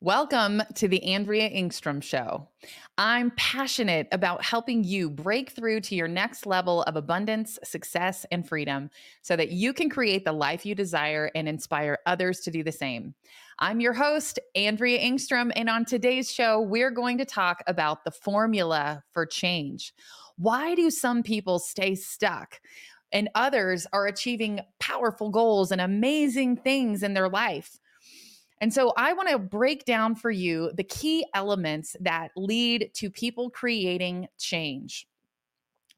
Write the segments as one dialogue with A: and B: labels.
A: Welcome to the Andrea Engstrom Show. I'm passionate about helping you break through to your next level of abundance, success, and freedom so that you can create the life you desire and inspire others to do the same. I'm your host, Andrea Engstrom, and on today's show, we're going to talk about the formula for change. Why do some people stay stuck? And others are achieving powerful goals and amazing things in their life. And so I want to break down for you the key elements that lead to people creating change.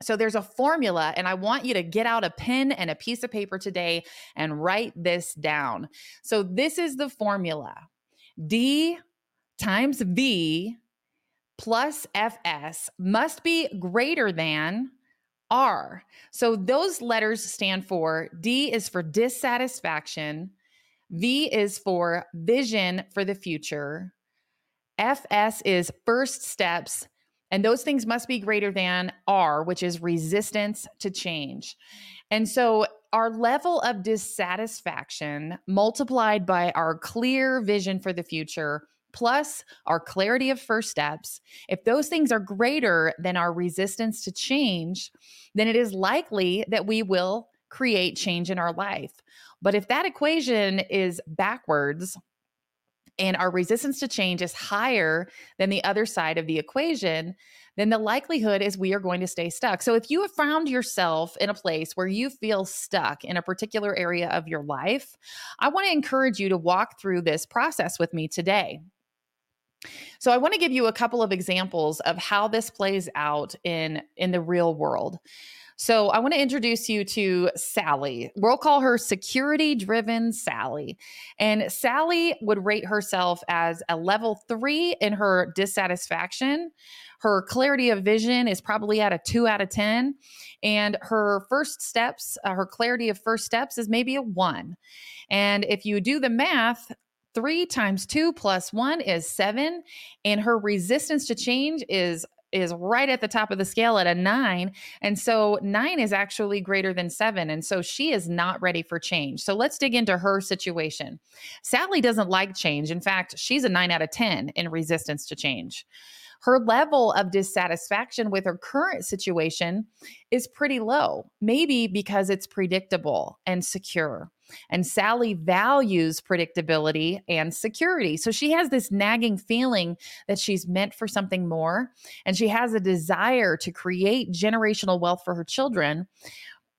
A: So there's a formula, and I want you to get out a pen and a piece of paper today and write this down. So this is the formula D times V plus FS must be greater than R. So those letters stand for D is for dissatisfaction, V is for vision for the future. FS is first steps. And those things must be greater than R, which is resistance to change. And so our level of dissatisfaction multiplied by our clear vision for the future plus our clarity of first steps, if those things are greater than our resistance to change, then it is likely that we will create change in our life. But if that equation is backwards, and our resistance to change is higher than the other side of the equation, then the likelihood is we are going to stay stuck. So if you have found yourself in a place where you feel stuck in a particular area of your life, I want to encourage you to walk through this process with me today. So I want to give you a couple of examples of how this plays out in in the real world. So I want to introduce you to Sally. We'll call her security driven Sally. And Sally would rate herself as a level three in her dissatisfaction. Her clarity of vision is probably at a two out of 10. And her first steps, uh, her clarity of first steps is maybe a one. And if you do the math, three times two plus one is seven. And her resistance to change is is right at the top of the scale at a nine. And so nine is actually greater than seven. And so she is not ready for change. So let's dig into her situation. Sally doesn't like change. In fact, she's a nine out of 10 in resistance to change her level of dissatisfaction with her current situation is pretty low, maybe because it's predictable and secure. And Sally values predictability and security. So she has this nagging feeling that she's meant for something more. And she has a desire to create generational wealth for her children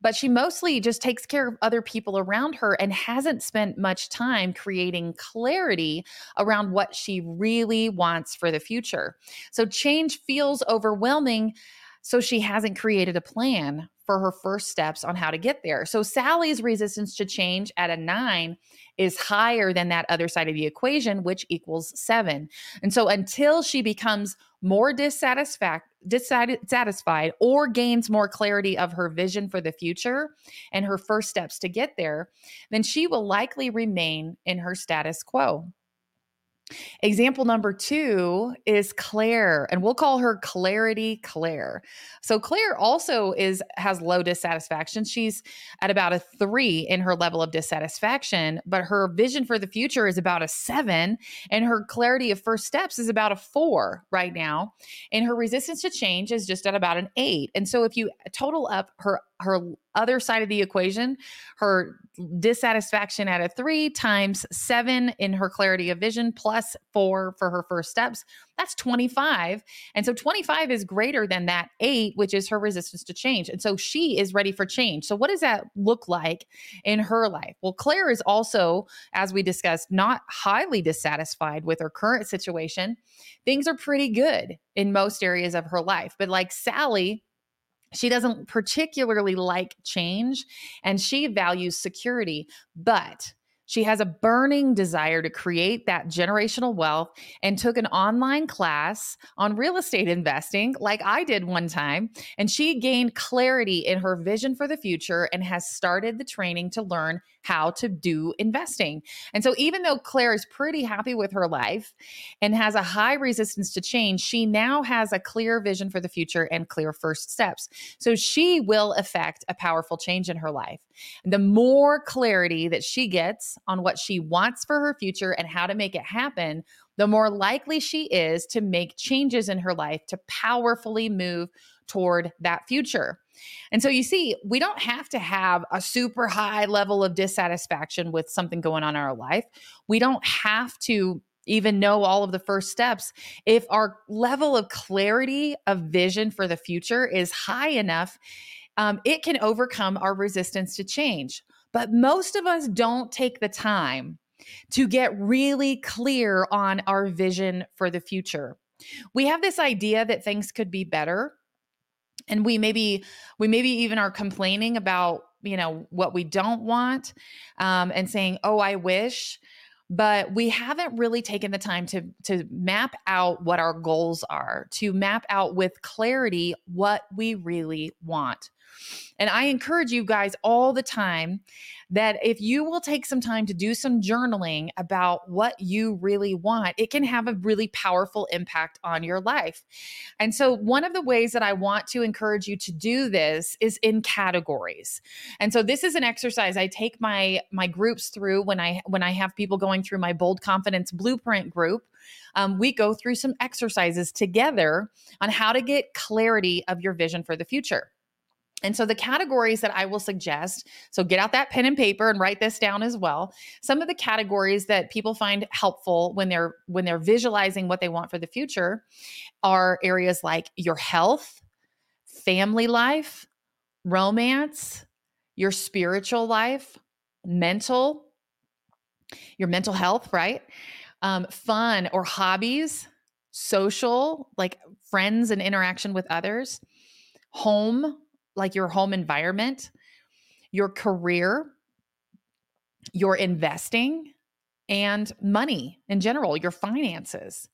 A: but she mostly just takes care of other people around her and hasn't spent much time creating clarity around what she really wants for the future. So change feels overwhelming. So she hasn't created a plan for her first steps on how to get there. So Sally's resistance to change at a nine is higher than that other side of the equation, which equals seven. And so until she becomes more dissatisfied, dissatisfied or gains more clarity of her vision for the future and her first steps to get there, then she will likely remain in her status quo. Example number two is Claire, and we'll call her Clarity Claire. So Claire also is has low dissatisfaction. She's at about a three in her level of dissatisfaction, but her vision for the future is about a seven, and her clarity of first steps is about a four right now, and her resistance to change is just at about an eight. And so if you total up her her other side of the equation, her dissatisfaction at a three times seven in her clarity of vision plus four for her first steps, that's 25. And so 25 is greater than that eight, which is her resistance to change. And so she is ready for change. So, what does that look like in her life? Well, Claire is also, as we discussed, not highly dissatisfied with her current situation. Things are pretty good in most areas of her life. But like Sally, she doesn't particularly like change and she values security, but she has a burning desire to create that generational wealth and took an online class on real estate investing, like I did one time. And she gained clarity in her vision for the future and has started the training to learn how to do investing. And so, even though Claire is pretty happy with her life and has a high resistance to change, she now has a clear vision for the future and clear first steps. So, she will affect a powerful change in her life. The more clarity that she gets on what she wants for her future and how to make it happen, the more likely she is to make changes in her life to powerfully move toward that future. And so you see, we don't have to have a super high level of dissatisfaction with something going on in our life. We don't have to even know all of the first steps if our level of clarity of vision for the future is high enough um, it can overcome our resistance to change but most of us don't take the time to get really clear on our vision for the future. We have this idea that things could be better and we maybe we maybe even are complaining about you know what we don't want um, and saying oh i wish but we haven't really taken the time to to map out what our goals are to map out with clarity what we really want and I encourage you guys all the time that if you will take some time to do some journaling about what you really want, it can have a really powerful impact on your life. And so, one of the ways that I want to encourage you to do this is in categories. And so, this is an exercise I take my my groups through when I when I have people going through my bold confidence blueprint group. Um, we go through some exercises together on how to get clarity of your vision for the future. And so the categories that I will suggest, so get out that pen and paper and write this down as well. Some of the categories that people find helpful when they're when they're visualizing what they want for the future are areas like your health, family life, romance, your spiritual life, mental, your mental health, right? Um, fun or hobbies, social, like friends and interaction with others, home, like your home environment, your career, your investing, and money in general, your finances.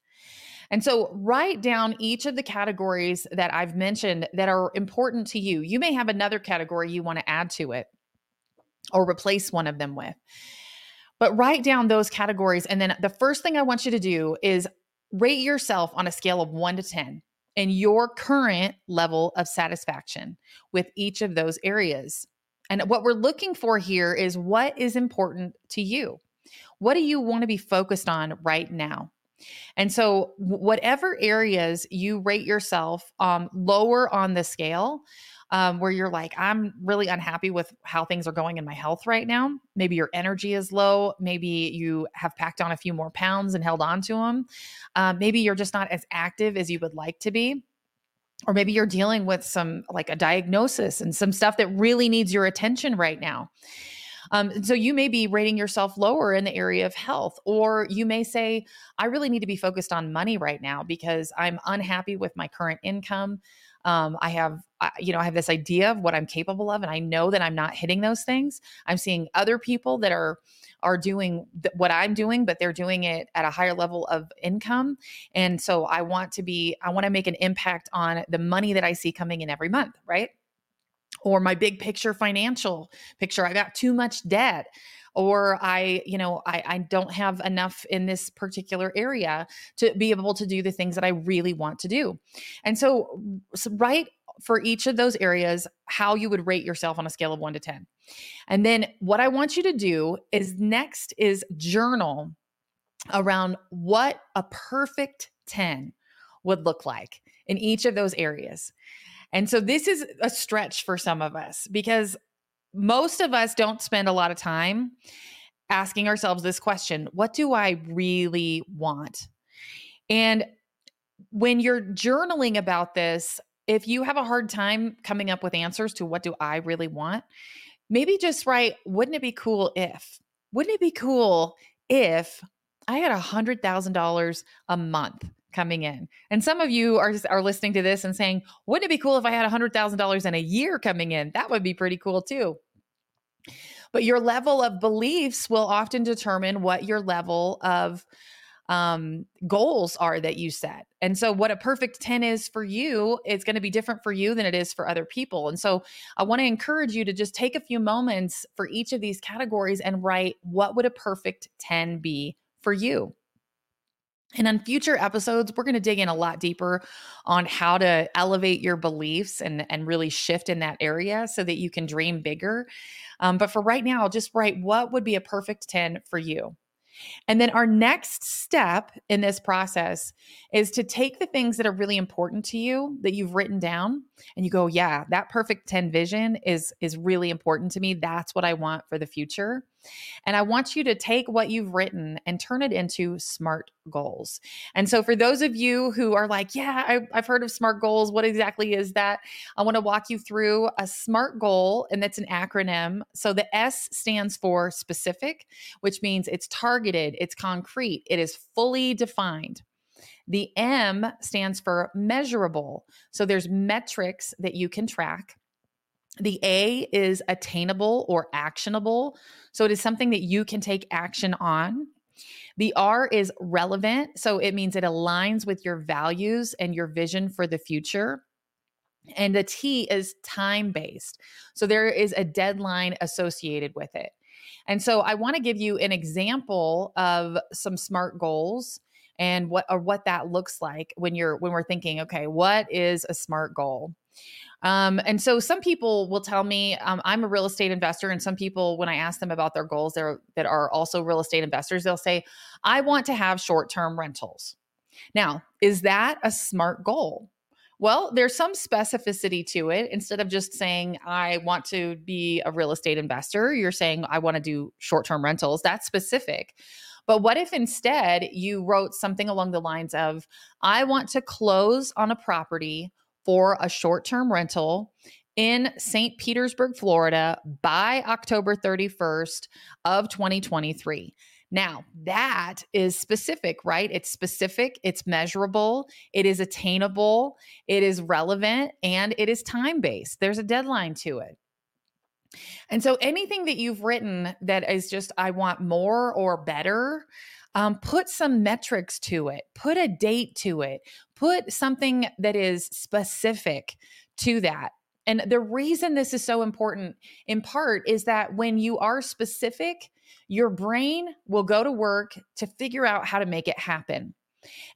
A: And so, write down each of the categories that I've mentioned that are important to you. You may have another category you want to add to it or replace one of them with. But write down those categories. And then the first thing I want you to do is rate yourself on a scale of one to 10 and your current level of satisfaction with each of those areas. And what we're looking for here is what is important to you? What do you want to be focused on right now? And so, whatever areas you rate yourself um, lower on the scale, um, where you're like, I'm really unhappy with how things are going in my health right now. Maybe your energy is low. Maybe you have packed on a few more pounds and held on to them. Um, maybe you're just not as active as you would like to be. Or maybe you're dealing with some like a diagnosis and some stuff that really needs your attention right now. Um, so you may be rating yourself lower in the area of health, or you may say, I really need to be focused on money right now because I'm unhappy with my current income. Um, I have, you know, I have this idea of what I'm capable of, and I know that I'm not hitting those things. I'm seeing other people that are are doing th- what I'm doing, but they're doing it at a higher level of income, and so I want to be, I want to make an impact on the money that I see coming in every month, right? Or my big picture financial picture. I got too much debt or I, you know, I, I don't have enough in this particular area to be able to do the things that I really want to do. And so, so write for each of those areas how you would rate yourself on a scale of one to 10. And then what I want you to do is next is journal around what a perfect 10 would look like in each of those areas. And so this is a stretch for some of us because most of us don't spend a lot of time asking ourselves this question What do I really want? And when you're journaling about this, if you have a hard time coming up with answers to what do I really want, maybe just write, wouldn't it be cool if? Wouldn't it be cool if I had a hundred thousand dollars a month coming in? And some of you are are listening to this and saying, wouldn't it be cool if I had a hundred thousand dollars in a year coming in? That would be pretty cool too. But your level of beliefs will often determine what your level of um, goals are that you set. And so, what a perfect 10 is for you, it's going to be different for you than it is for other people. And so, I want to encourage you to just take a few moments for each of these categories and write what would a perfect 10 be for you. And on future episodes, we're going to dig in a lot deeper on how to elevate your beliefs and, and really shift in that area so that you can dream bigger. Um, but for right now, just write what would be a perfect 10 for you. And then our next step in this process is to take the things that are really important to you that you've written down and you go, yeah, that perfect 10 vision is is really important to me. That's what I want for the future. And I want you to take what you've written and turn it into SMART goals. And so, for those of you who are like, yeah, I, have heard of SMART goals, what exactly is that? I want to walk you through a SMART goal, and that's an acronym. So, the S stands for specific, which means it's targeted, it's concrete, it is fully defined. The M stands for measurable. So there's metrics that you can track. The A is attainable or actionable. So it is something that you can take action on. The R is relevant. So it means it aligns with your values and your vision for the future. And the T is time based. So there is a deadline associated with it. And so I want to give you an example of some SMART goals and what or what that looks like when you're when we're thinking, okay, what is a SMART goal? Um, and so some people will tell me um, I'm a real estate investor, and some people, when I ask them about their goals, they're, that are also real estate investors, they'll say, "I want to have short-term rentals." Now, is that a smart goal? Well, there's some specificity to it. Instead of just saying, I want to be a real estate investor, you're saying, I want to do short term rentals. That's specific. But what if instead you wrote something along the lines of, I want to close on a property for a short term rental in St. Petersburg, Florida by October 31st of 2023. Now, that is specific, right? It's specific, it's measurable, it is attainable, it is relevant, and it is time based. There's a deadline to it. And so anything that you've written that is just, I want more or better, um, put some metrics to it, put a date to it, put something that is specific to that. And the reason this is so important in part is that when you are specific, your brain will go to work to figure out how to make it happen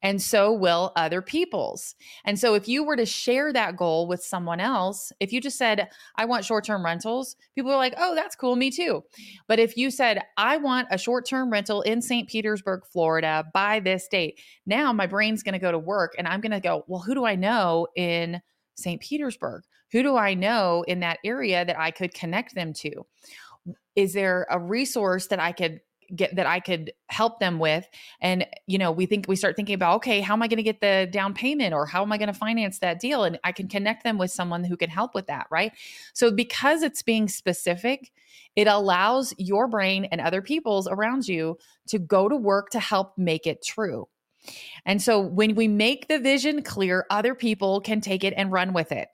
A: and so will other people's. And so, if you were to share that goal with someone else, if you just said, I want short term rentals, people are like, oh, that's cool, me too. But if you said, I want a short term rental in St. Petersburg, Florida by this date, now my brain's going to go to work and I'm going to go, well, who do I know in St. Petersburg? Who do I know in that area that I could connect them to? Is there a resource that I could get that I could help them with. And, you know, we think we start thinking about, okay, how am I going to get the down payment or how am I going to finance that deal? And I can connect them with someone who can help with that. Right. So because it's being specific, it allows your brain and other people's around you to go to work to help make it true. And so when we make the vision clear, other people can take it and run with it,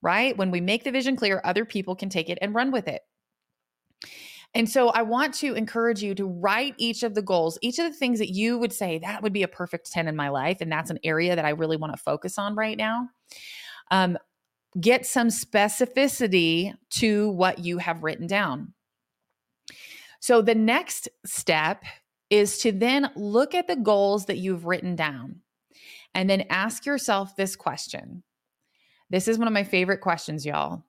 A: right? When we make the vision clear, other people can take it and run with it. And so I want to encourage you to write each of the goals, each of the things that you would say that would be a perfect 10 in my life. And that's an area that I really want to focus on right now. Um, get some specificity to what you have written down. So the next step is to then look at the goals that you've written down and then ask yourself this question. This is one of my favorite questions, y'all.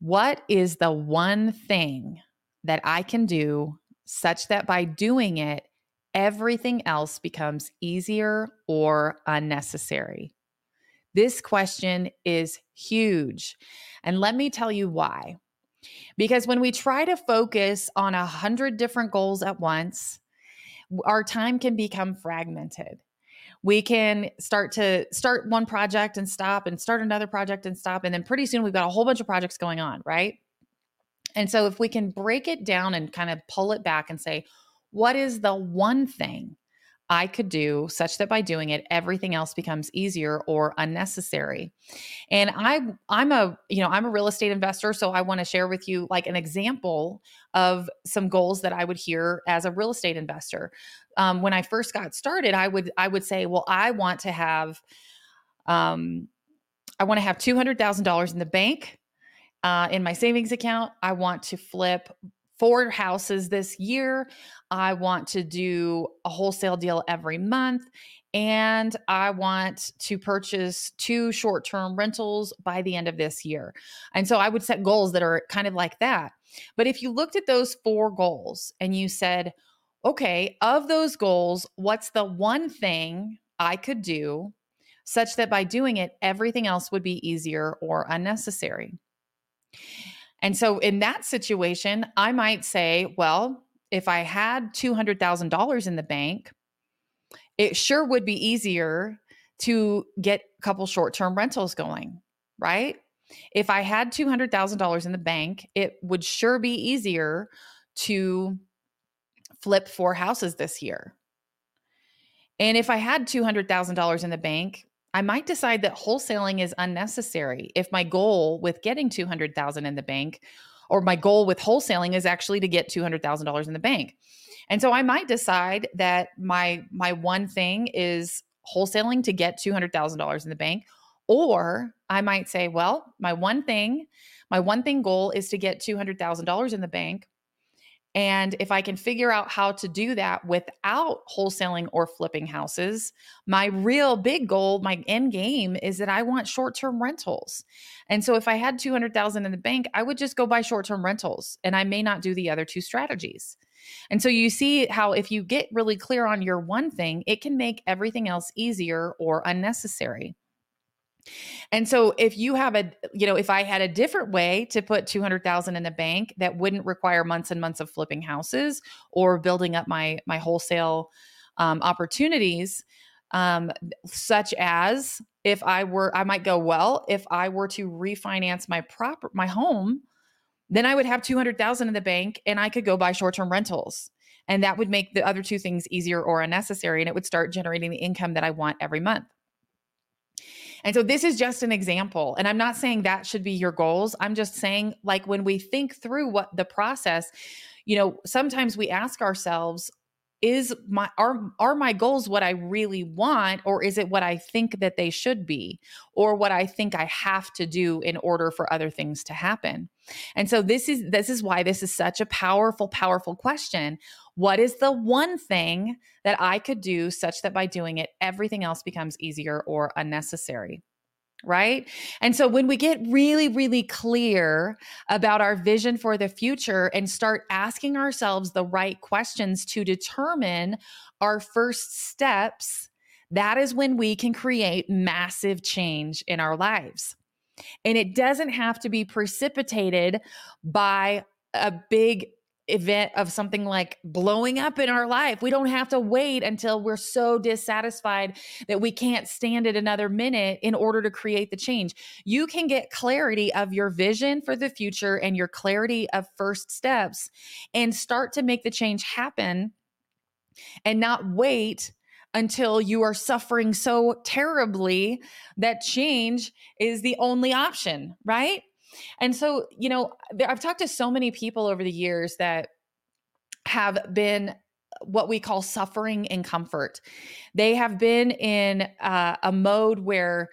A: What is the one thing that I can do such that by doing it, everything else becomes easier or unnecessary? This question is huge. And let me tell you why. Because when we try to focus on a hundred different goals at once, our time can become fragmented. We can start to start one project and stop and start another project and stop. And then pretty soon we've got a whole bunch of projects going on, right? And so, if we can break it down and kind of pull it back and say, what is the one thing I could do such that by doing it everything else becomes easier or unnecessary. And I I'm a you know I'm a real estate investor so I want to share with you like an example of some goals that I would hear as a real estate investor. Um, when I first got started I would I would say well I want to have um I want to have $200,000 in the bank uh, in my savings account. I want to flip four houses this year. I want to do a wholesale deal every month. And I want to purchase two short term rentals by the end of this year. And so I would set goals that are kind of like that. But if you looked at those four goals and you said, okay, of those goals, what's the one thing I could do such that by doing it, everything else would be easier or unnecessary? And so in that situation, I might say, well, if I had $200,000 in the bank, it sure would be easier to get a couple short term rentals going, right? If I had $200,000 in the bank, it would sure be easier to flip four houses this year. And if I had $200,000 in the bank, I might decide that wholesaling is unnecessary if my goal with getting 200,000 in the bank or my goal with wholesaling is actually to get $200,000 in the bank. And so I might decide that my my one thing is wholesaling to get $200,000 in the bank or I might say, well, my one thing, my one thing goal is to get $200,000 in the bank. And if I can figure out how to do that without wholesaling or flipping houses, my real big goal, my end game is that I want short-term rentals. And so if I had 200,000 in the bank, I would just go buy short-term rentals and I may not do the other two strategies. And so you see how if you get really clear on your one thing, it can make everything else easier or unnecessary. And so if you have a you know if I had a different way to put 200,000 in the bank that wouldn't require months and months of flipping houses or building up my my wholesale um, opportunities um, such as if I were I might go well if I were to refinance my proper my home then I would have 200,000 in the bank and I could go buy short-term rentals and that would make the other two things easier or unnecessary and it would start generating the income that I want every month. And so this is just an example. And I'm not saying that should be your goals. I'm just saying, like, when we think through what the process, you know, sometimes we ask ourselves, is my are are my goals what I really want or is it what I think that they should be or what I think I have to do in order for other things to happen. And so this is this is why this is such a powerful powerful question. What is the one thing that I could do such that by doing it everything else becomes easier or unnecessary? Right? And so when we get really, really clear about our vision for the future and start asking ourselves the right questions to determine our first steps, that is when we can create massive change in our lives. And it doesn't have to be precipitated by a big event of something like blowing up in our life. We don't have to wait until we're so dissatisfied that we can't stand it another minute in order to create the change. You can get clarity of your vision for the future and your clarity of first steps and start to make the change happen and not wait until you are suffering so terribly that change is the only option, right? And so, you know, I've talked to so many people over the years that have been what we call suffering in comfort. They have been in uh, a mode where,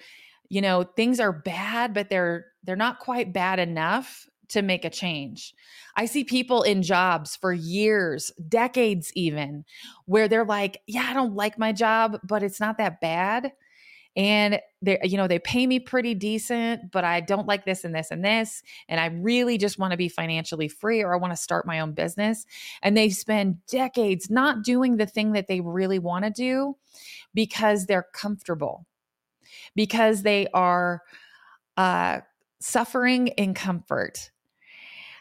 A: you know, things are bad, but they're they're not quite bad enough to make a change. I see people in jobs for years, decades even, where they're like, "Yeah, I don't like my job, but it's not that bad." And they you know they pay me pretty decent but i don't like this and this and this and i really just want to be financially free or i want to start my own business and they spend decades not doing the thing that they really want to do because they're comfortable because they are uh, suffering in comfort.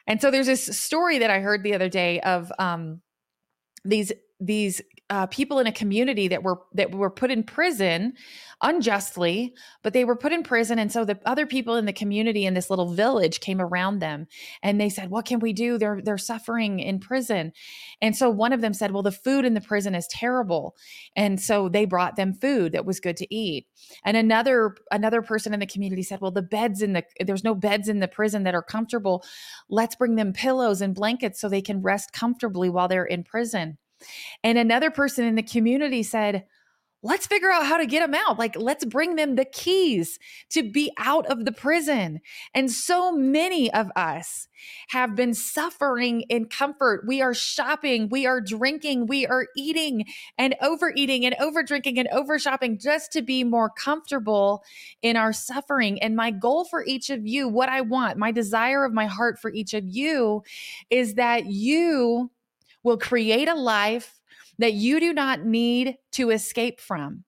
A: And so there's this story that i heard the other day of um, these these uh, people in a community that were that were put in prison unjustly, but they were put in prison, and so the other people in the community in this little village came around them, and they said, "What can we do? They're they're suffering in prison," and so one of them said, "Well, the food in the prison is terrible," and so they brought them food that was good to eat, and another another person in the community said, "Well, the beds in the there's no beds in the prison that are comfortable. Let's bring them pillows and blankets so they can rest comfortably while they're in prison." And another person in the community said, let's figure out how to get them out. Like, let's bring them the keys to be out of the prison. And so many of us have been suffering in comfort. We are shopping, we are drinking, we are eating and overeating and over drinking and over shopping just to be more comfortable in our suffering. And my goal for each of you, what I want, my desire of my heart for each of you is that you will create a life that you do not need to escape from,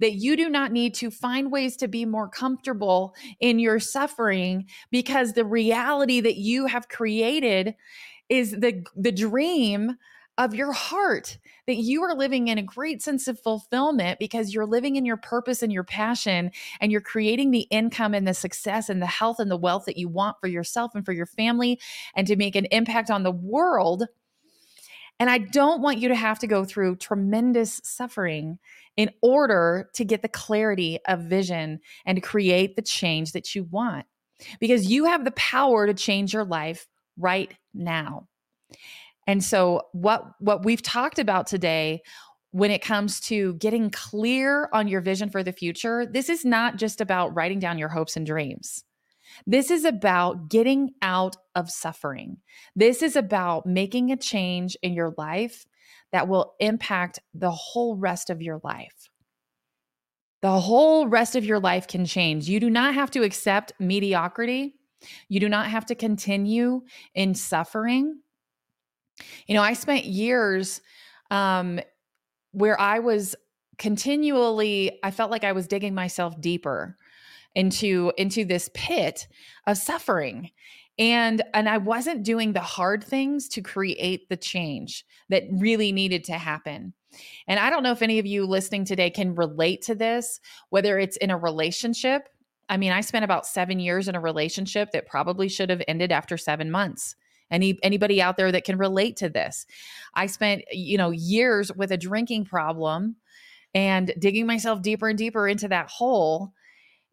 A: that you do not need to find ways to be more comfortable in your suffering because the reality that you have created is the the dream of your heart that you are living in a great sense of fulfillment because you're living in your purpose and your passion and you're creating the income and the success and the health and the wealth that you want for yourself and for your family and to make an impact on the world and I don't want you to have to go through tremendous suffering in order to get the clarity of vision and to create the change that you want. Because you have the power to change your life right now. And so what what we've talked about today when it comes to getting clear on your vision for the future, this is not just about writing down your hopes and dreams. This is about getting out of suffering. This is about making a change in your life that will impact the whole rest of your life. The whole rest of your life can change. You do not have to accept mediocrity. You do not have to continue in suffering. You know, I spent years um, where I was continually, I felt like I was digging myself deeper into into this pit of suffering. And and i wasn't doing the hard things to create the change that really needed to happen. And i don't know if any of you listening today can relate to this whether it's in a relationship. I mean i spent about 7 years in a relationship that probably should have ended after 7 months. Any anybody out there that can relate to this? I spent you know years with a drinking problem and digging myself deeper and deeper into that hole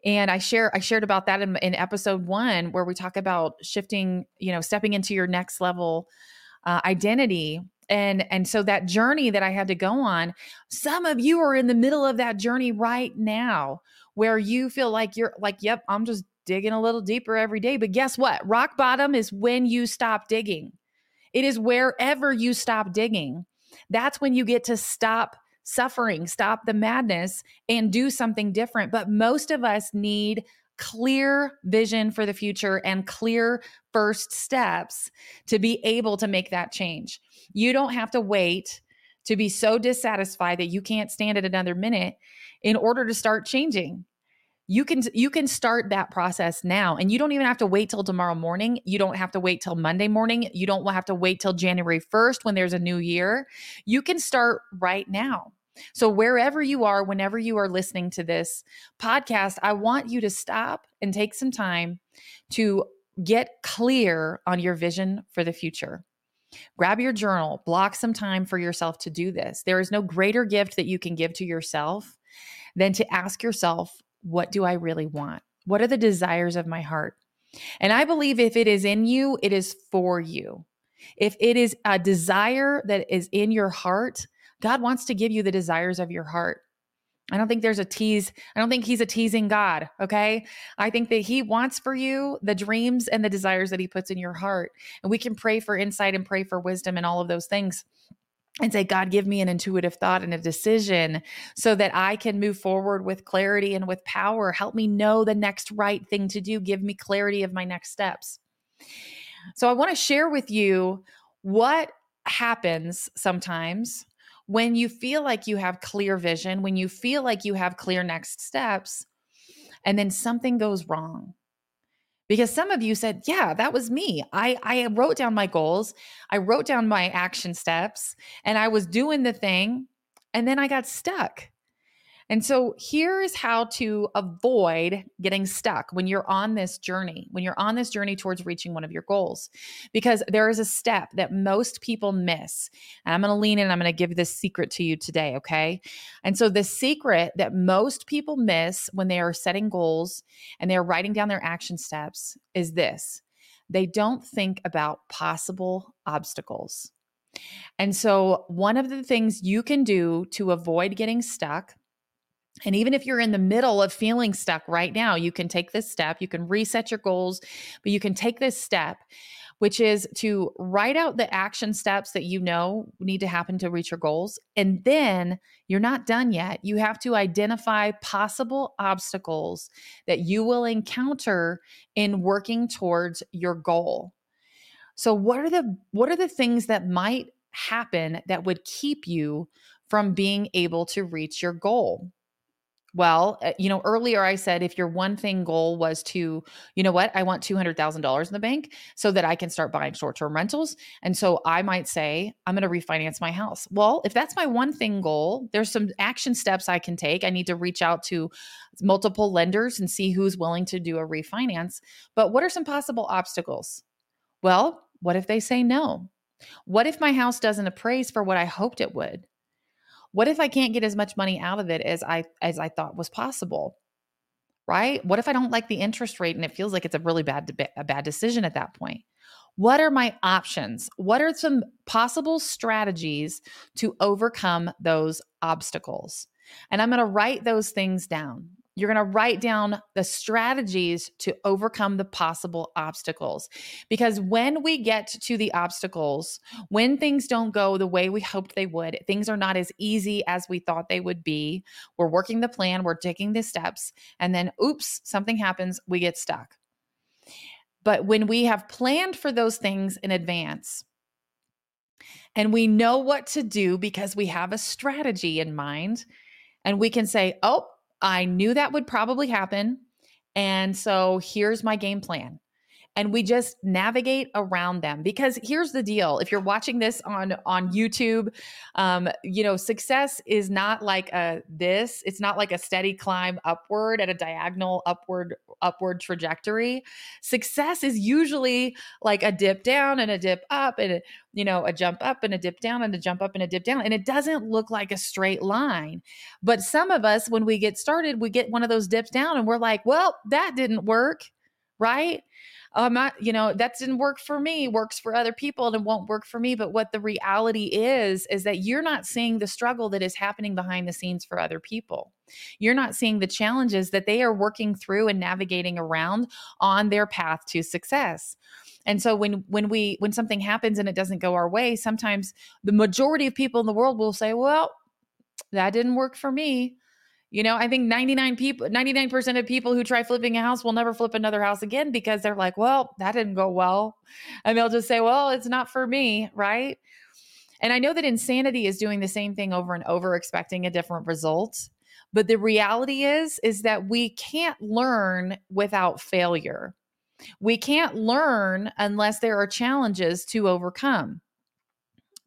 A: and i share i shared about that in, in episode one where we talk about shifting you know stepping into your next level uh, identity. And and so that journey that i had to go on some of you are in the middle of that journey right now where you feel like you're like yep i'm just digging a little deeper every day. But guess what? Rock bottom is when you stop digging. It is wherever you stop digging that's when you get to stop suffering, stop the madness, and do something different. But most of us need clear vision for the future and clear first steps to be able to make that change. You don't have to wait to be so dissatisfied that you can't stand it another minute in order to start changing you can you can start that process now and you don't even have to wait till tomorrow morning you don't have to wait till monday morning you don't have to wait till january 1st when there's a new year you can start right now so wherever you are whenever you are listening to this podcast i want you to stop and take some time to get clear on your vision for the future Grab your journal, block some time for yourself to do this. There is no greater gift that you can give to yourself than to ask yourself, what do I really want? What are the desires of my heart? And I believe if it is in you, it is for you. If it is a desire that is in your heart, God wants to give you the desires of your heart. I don't think there's a tease. I don't think he's a teasing God. Okay. I think that he wants for you the dreams and the desires that he puts in your heart. And we can pray for insight and pray for wisdom and all of those things and say, God, give me an intuitive thought and a decision so that I can move forward with clarity and with power. Help me know the next right thing to do. Give me clarity of my next steps. So, I want to share with you what happens sometimes when you feel like you have clear vision, when you feel like you have clear next steps, and then something goes wrong because some of you said yeah that was me. I i wrote down my goals i wrote down my action steps and i was doing the thing and then i got stuck and so here is how to avoid getting stuck when you're on this journey, when you're on this journey towards reaching one of your goals. Because there is a step that most people miss. And I'm going to lean in, I'm going to give this secret to you today, okay? And so the secret that most people miss when they are setting goals and they are writing down their action steps is this. They don't think about possible obstacles. And so, one of the things you can do to avoid getting stuck And even if you're in the middle of feeling stuck right now, you can take this step, you can reset your goals, but you can take this step, which is to write out the action steps that you know need to happen to reach your goals. And then you're not done yet. You have to identify possible obstacles that you will encounter in working towards your goal. So what are the what are the things that might happen that would keep you from being able to reach your goal? Well, uh, you know, earlier I said if your one thing goal was to, you know what, I want $200,000 in the bank so that I can start buying short term rentals. And so I might say, I'm going to refinance my house. Well, if that's my one thing goal, there's some action steps I can take. I need to reach out to multiple lenders and see who's willing to do a refinance. But what are some possible obstacles? Well, what if they say no? What if my house doesn't appraise for what I hoped it would? What if I can't get as much money out of it as I as I thought was possible? Right? What if I don't like the interest rate and it feels like it's a really bad a bad decision at that point? What are my options? What are some possible strategies to overcome those obstacles? And I'm going to write those things down. You're going to write down the strategies to overcome the possible obstacles. Because when we get to the obstacles, when things don't go the way we hoped they would, things are not as easy as we thought they would be. We're working the plan, we're taking the steps, and then oops, something happens, we get stuck. But when we have planned for those things in advance, and we know what to do because we have a strategy in mind, and we can say, oh, I knew that would probably happen. And so here's my game plan and we just navigate around them because here's the deal if you're watching this on on youtube um, you know success is not like a this it's not like a steady climb upward at a diagonal upward upward trajectory. Success is usually like a dip down and a dip up and you know a jump up and a dip down and a jump up and a dip down and it doesn't look like a straight line. But some of us when we get started we get one of those dips down and we're like well that didn't work right oh, I'm not, you know, that didn't work for me, works for other people and it won't work for me. But what the reality is, is that you're not seeing the struggle that is happening behind the scenes for other people. You're not seeing the challenges that they are working through and navigating around on their path to success. And so when when we when something happens and it doesn't go our way, sometimes the majority of people in the world will say, "Well, that didn't work for me." You know, I think 99 people, 99% of people who try flipping a house will never flip another house again because they're like, well, that didn't go well. And they'll just say, well, it's not for me. Right. And I know that insanity is doing the same thing over and over, expecting a different result. But the reality is, is that we can't learn without failure. We can't learn unless there are challenges to overcome.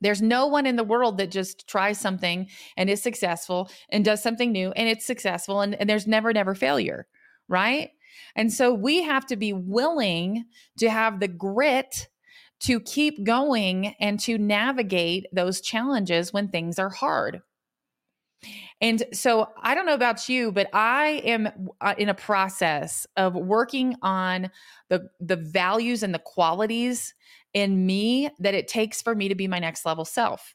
A: There's no one in the world that just tries something and is successful and does something new and it's successful and, and there's never, never failure, right? And so we have to be willing to have the grit to keep going and to navigate those challenges when things are hard. And so I don't know about you, but I am uh, in a process of working on the the values and the qualities in me that it takes for me to be my next level self.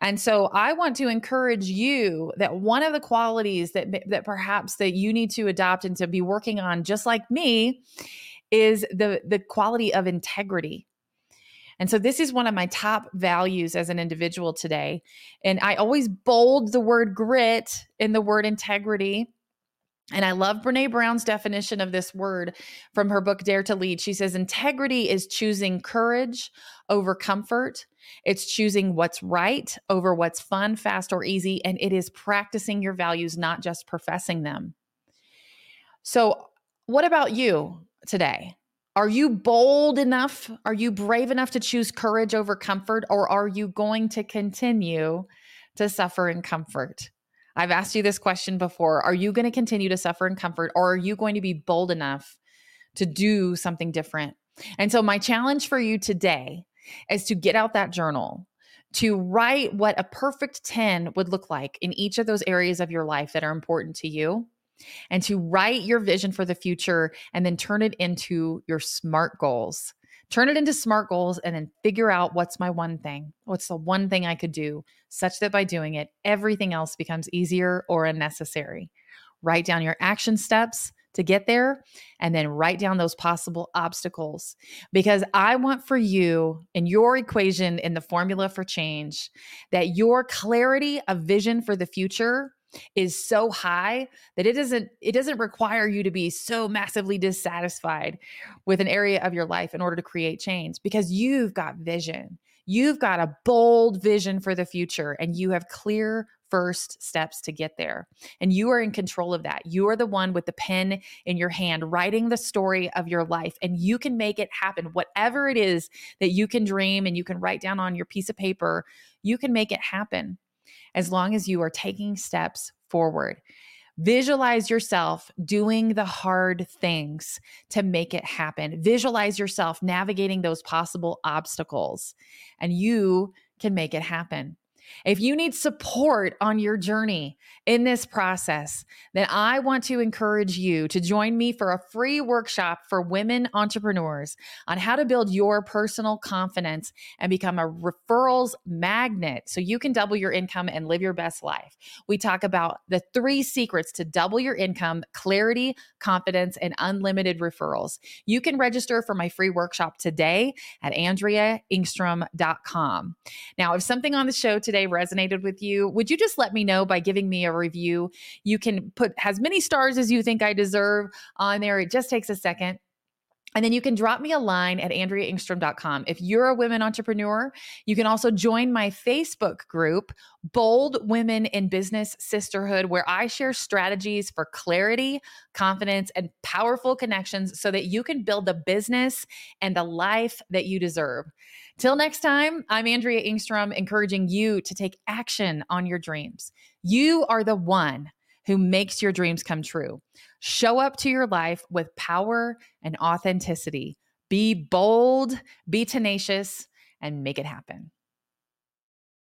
A: And so I want to encourage you that one of the qualities that that perhaps that you need to adopt and to be working on just like me is the the quality of integrity. And so this is one of my top values as an individual today. And I always bold the word grit in the word integrity and I love Brene Brown's definition of this word from her book, Dare to Lead. She says, integrity is choosing courage over comfort. It's choosing what's right over what's fun, fast, or easy. And it is practicing your values, not just professing them. So, what about you today? Are you bold enough? Are you brave enough to choose courage over comfort? Or are you going to continue to suffer in comfort? I've asked you this question before. Are you going to continue to suffer in comfort or are you going to be bold enough to do something different? And so, my challenge for you today is to get out that journal, to write what a perfect 10 would look like in each of those areas of your life that are important to you, and to write your vision for the future and then turn it into your SMART goals turn it into smart goals, and then figure out what's my one thing. What's the one thing I could do such that by doing it, everything else becomes easier or unnecessary. Write down your action steps to get there and then write down those possible obstacles because I want for you in your equation in the formula for change that your clarity of vision for the future is so high that it doesn't it doesn't require you to be so massively dissatisfied with an area of your life in order to create change because you've got vision you've got a bold vision for the future and you have clear first steps to get there. And you are in control of that. You are the one with the pen in your hand, writing the story of your life, and you can make it happen. Whatever it is that you can dream and you can write down on your piece of paper, you can make it happen as long as you are taking steps forward. Visualize yourself doing the hard things to make it happen. Visualize yourself navigating those possible obstacles, and you can make it happen. If you need support on your journey in this process, then I want to encourage you to join me for a free workshop for women entrepreneurs on how to build your personal confidence and become a referrals magnet so you can double your income and live your best life. We talk about the three secrets to double your income clarity, confidence, and unlimited referrals. You can register for my free workshop today at andreaengstrom.com. Now, if something on the show today resonated with you, would you just let me know by giving me a review? You can put as many stars as you think I deserve on there. It just takes a second. And then you can drop me a line at AndreaEngstrom.com. If you're a women entrepreneur, you can also join my Facebook group, Bold Women in Business Sisterhood, where I share strategies for clarity, confidence, and powerful connections so that you can build the business and the life that you deserve. Till next time, I'm Andrea Engstrom, encouraging you to take action on your dreams. You are the one who makes your dreams come true. Show up to your life with power and authenticity. Be bold, be tenacious, and make it happen.